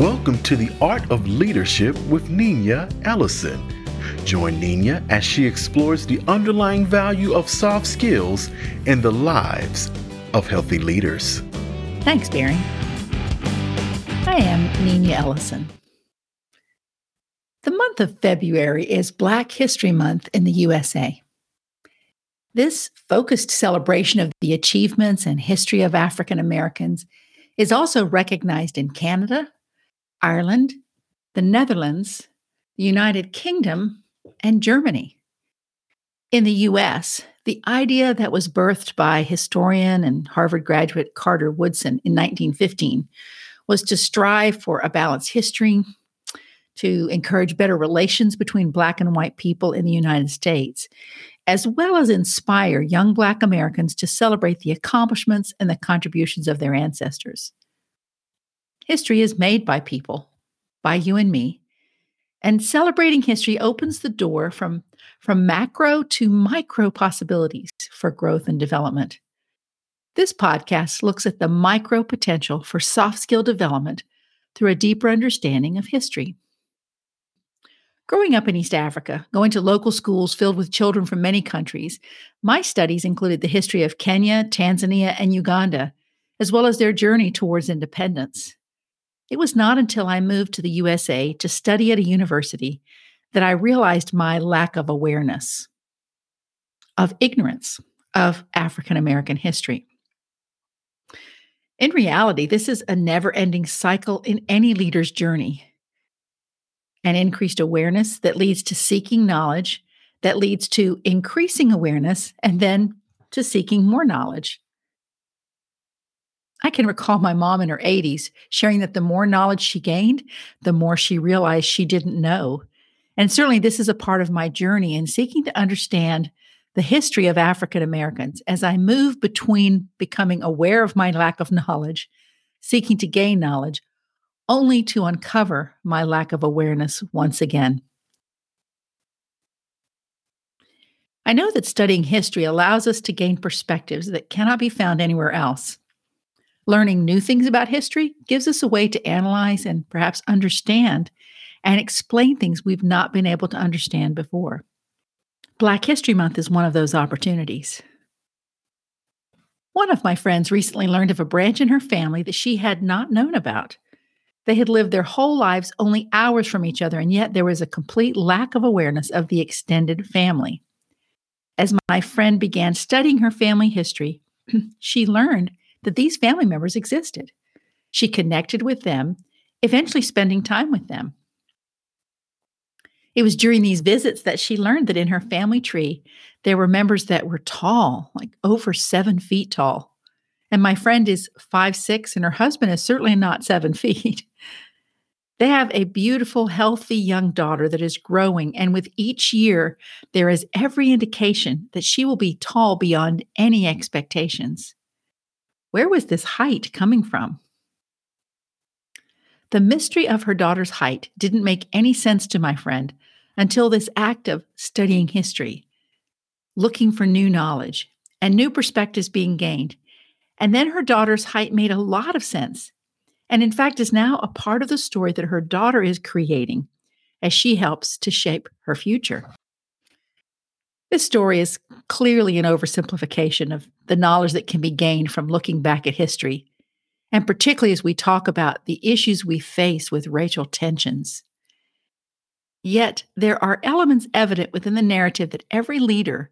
Welcome to the Art of Leadership with Niña Ellison. Join Niña as she explores the underlying value of soft skills in the lives of healthy leaders. Thanks, Barry. I am Niña Ellison. The month of February is Black History Month in the USA. This focused celebration of the achievements and history of African Americans is also recognized in Canada, Ireland, the Netherlands, the United Kingdom, and Germany. In the US, the idea that was birthed by historian and Harvard graduate Carter Woodson in 1915 was to strive for a balanced history, to encourage better relations between Black and white people in the United States, as well as inspire young Black Americans to celebrate the accomplishments and the contributions of their ancestors. History is made by people, by you and me, and celebrating history opens the door from, from macro to micro possibilities for growth and development. This podcast looks at the micro potential for soft skill development through a deeper understanding of history. Growing up in East Africa, going to local schools filled with children from many countries, my studies included the history of Kenya, Tanzania, and Uganda, as well as their journey towards independence. It was not until I moved to the USA to study at a university that I realized my lack of awareness, of ignorance of African American history. In reality, this is a never ending cycle in any leader's journey An increased awareness that leads to seeking knowledge, that leads to increasing awareness, and then to seeking more knowledge. I can recall my mom in her 80s sharing that the more knowledge she gained, the more she realized she didn't know. And certainly, this is a part of my journey in seeking to understand the history of African Americans as I move between becoming aware of my lack of knowledge, seeking to gain knowledge, only to uncover my lack of awareness once again. I know that studying history allows us to gain perspectives that cannot be found anywhere else. Learning new things about history gives us a way to analyze and perhaps understand and explain things we've not been able to understand before. Black History Month is one of those opportunities. One of my friends recently learned of a branch in her family that she had not known about. They had lived their whole lives only hours from each other, and yet there was a complete lack of awareness of the extended family. As my friend began studying her family history, she learned that these family members existed. She connected with them, eventually spending time with them. It was during these visits that she learned that in her family tree, there were members that were tall, like over seven feet tall. And my friend is five six, and her husband is certainly not seven feet. They have a beautiful, healthy young daughter that is growing, and with each year, there is every indication that she will be tall beyond any expectations. Where was this height coming from? The mystery of her daughter's height didn't make any sense to my friend until this act of studying history, looking for new knowledge and new perspectives being gained, and then her daughter's height made a lot of sense. And in fact, is now a part of the story that her daughter is creating as she helps to shape her future. This story is clearly an oversimplification of the knowledge that can be gained from looking back at history, and particularly as we talk about the issues we face with racial tensions. Yet, there are elements evident within the narrative that every leader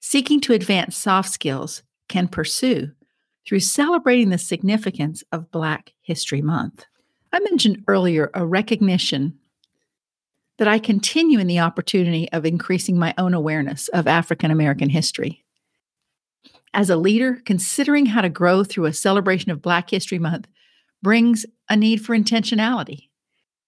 seeking to advance soft skills can pursue through celebrating the significance of Black History Month. I mentioned earlier a recognition that I continue in the opportunity of increasing my own awareness of African American history. As a leader, considering how to grow through a celebration of Black History Month brings a need for intentionality.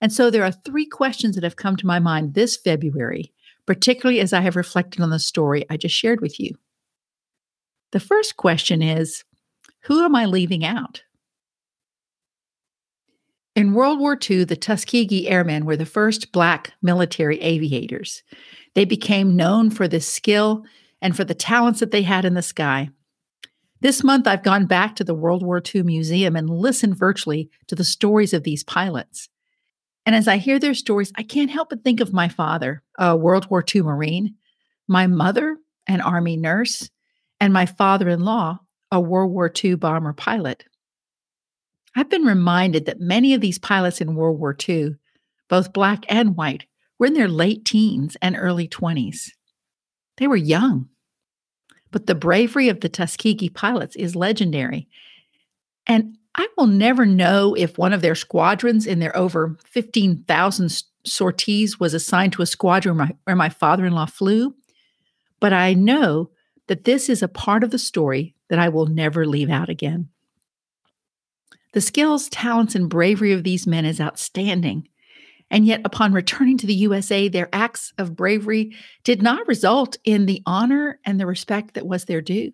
And so there are three questions that have come to my mind this February, particularly as I have reflected on the story I just shared with you. The first question is who am I leaving out? In World War II, the Tuskegee Airmen were the first Black military aviators. They became known for this skill and for the talents that they had in the sky. This month, I've gone back to the World War II Museum and listened virtually to the stories of these pilots. And as I hear their stories, I can't help but think of my father, a World War II Marine, my mother, an Army nurse, and my father in law, a World War II bomber pilot. I've been reminded that many of these pilots in World War II, both black and white, were in their late teens and early 20s. They were young. But the bravery of the Tuskegee pilots is legendary. And I will never know if one of their squadrons in their over 15,000 sorties was assigned to a squadron where my, my father in law flew. But I know that this is a part of the story that I will never leave out again. The skills, talents, and bravery of these men is outstanding. And yet, upon returning to the USA, their acts of bravery did not result in the honor and the respect that was their due.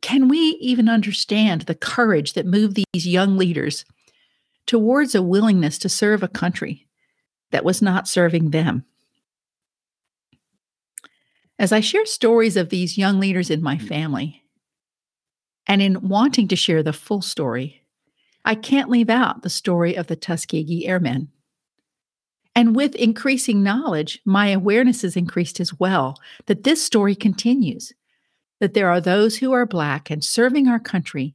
Can we even understand the courage that moved these young leaders towards a willingness to serve a country that was not serving them? As I share stories of these young leaders in my hmm. family, and in wanting to share the full story, I can't leave out the story of the Tuskegee Airmen. And with increasing knowledge, my awareness has increased as well that this story continues, that there are those who are Black and serving our country,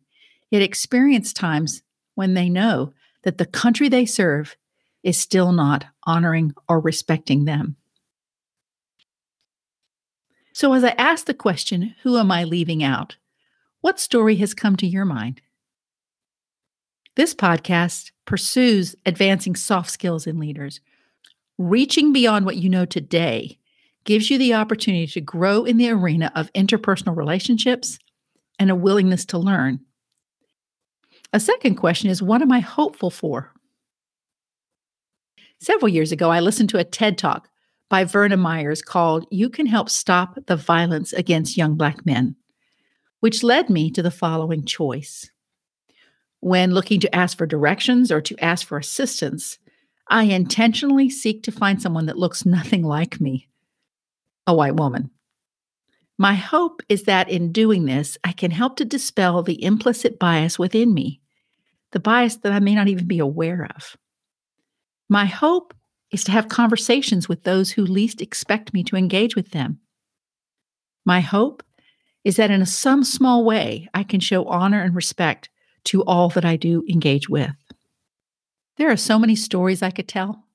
yet experience times when they know that the country they serve is still not honoring or respecting them. So, as I ask the question, who am I leaving out? What story has come to your mind? This podcast pursues advancing soft skills in leaders. Reaching beyond what you know today gives you the opportunity to grow in the arena of interpersonal relationships and a willingness to learn. A second question is what am I hopeful for? Several years ago, I listened to a TED talk by Verna Myers called You Can Help Stop the Violence Against Young Black Men, which led me to the following choice when looking to ask for directions or to ask for assistance, I intentionally seek to find someone that looks nothing like me, a white woman. My hope is that in doing this, I can help to dispel the implicit bias within me, the bias that I may not even be aware of. My hope is to have conversations with those who least expect me to engage with them. My hope is that in some small way, I can show honor and respect to all that I do engage with. There are so many stories I could tell,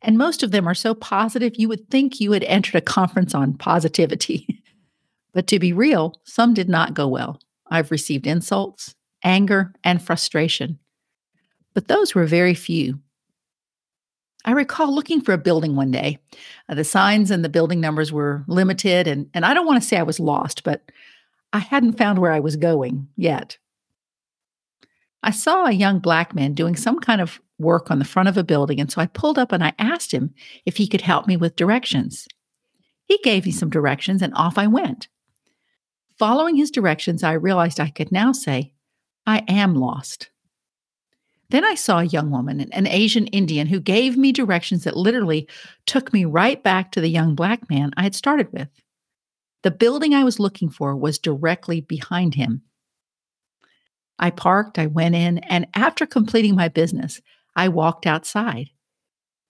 and most of them are so positive you would think you had entered a conference on positivity. but to be real, some did not go well. I've received insults, anger, and frustration, but those were very few. I recall looking for a building one day. Uh, the signs and the building numbers were limited, and, and I don't want to say I was lost, but I hadn't found where I was going yet. I saw a young black man doing some kind of work on the front of a building. And so I pulled up and I asked him if he could help me with directions. He gave me some directions and off I went. Following his directions, I realized I could now say, I am lost. Then I saw a young woman, an Asian Indian, who gave me directions that literally took me right back to the young black man I had started with. The building I was looking for was directly behind him. I parked, I went in, and after completing my business, I walked outside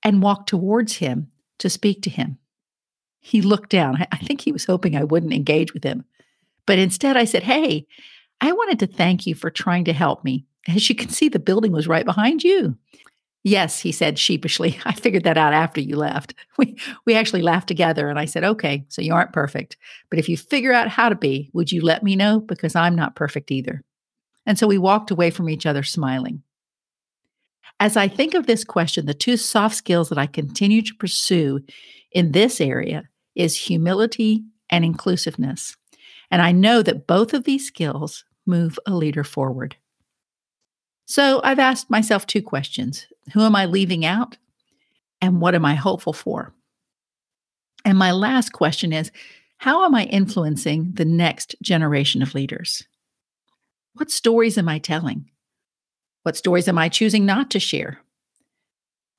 and walked towards him to speak to him. He looked down. I think he was hoping I wouldn't engage with him. But instead, I said, Hey, I wanted to thank you for trying to help me. As you can see, the building was right behind you. Yes, he said sheepishly. I figured that out after you left. We we actually laughed together and I said, "Okay, so you aren't perfect, but if you figure out how to be, would you let me know because I'm not perfect either." And so we walked away from each other smiling. As I think of this question, the two soft skills that I continue to pursue in this area is humility and inclusiveness. And I know that both of these skills move a leader forward. So I've asked myself two questions Who am I leaving out? And what am I hopeful for? And my last question is How am I influencing the next generation of leaders? What stories am I telling? What stories am I choosing not to share?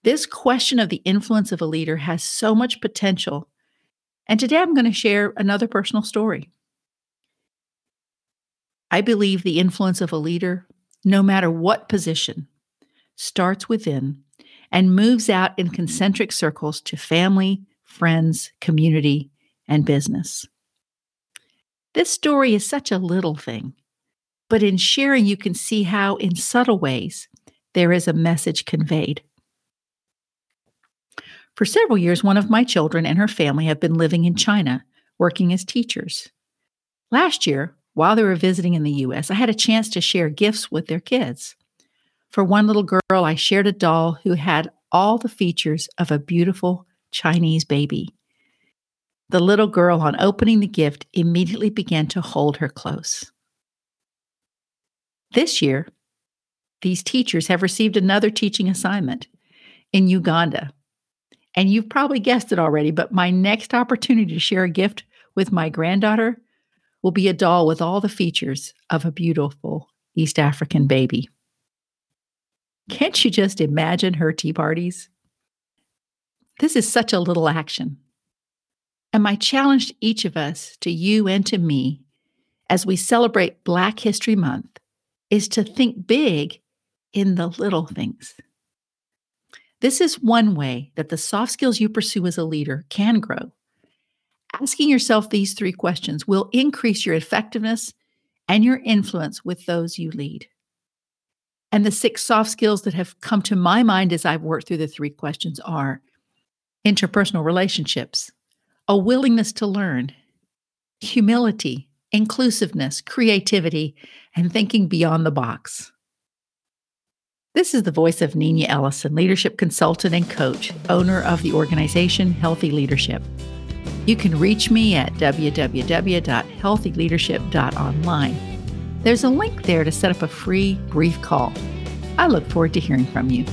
This question of the influence of a leader has so much potential. And today I'm going to share another personal story. I believe the influence of a leader, no matter what position, starts within and moves out in concentric circles to family, friends, community, and business. This story is such a little thing, but in sharing, you can see how, in subtle ways, there is a message conveyed. For several years, one of my children and her family have been living in China, working as teachers. Last year, while they were visiting in the US, I had a chance to share gifts with their kids. For one little girl, I shared a doll who had all the features of a beautiful Chinese baby. The little girl, on opening the gift, immediately began to hold her close. This year, these teachers have received another teaching assignment in Uganda. And you've probably guessed it already, but my next opportunity to share a gift with my granddaughter will be a doll with all the features of a beautiful East African baby. Can't you just imagine her tea parties? This is such a little action. And my challenge to each of us, to you and to me, as we celebrate Black History Month, is to think big in the little things. This is one way that the soft skills you pursue as a leader can grow. Asking yourself these three questions will increase your effectiveness and your influence with those you lead. And the six soft skills that have come to my mind as I've worked through the three questions are interpersonal relationships, a willingness to learn, humility, inclusiveness, creativity, and thinking beyond the box. This is the voice of Niña Ellison, leadership consultant and coach, owner of the organization Healthy Leadership. You can reach me at www.healthyleadership.online. There's a link there to set up a free, brief call. I look forward to hearing from you.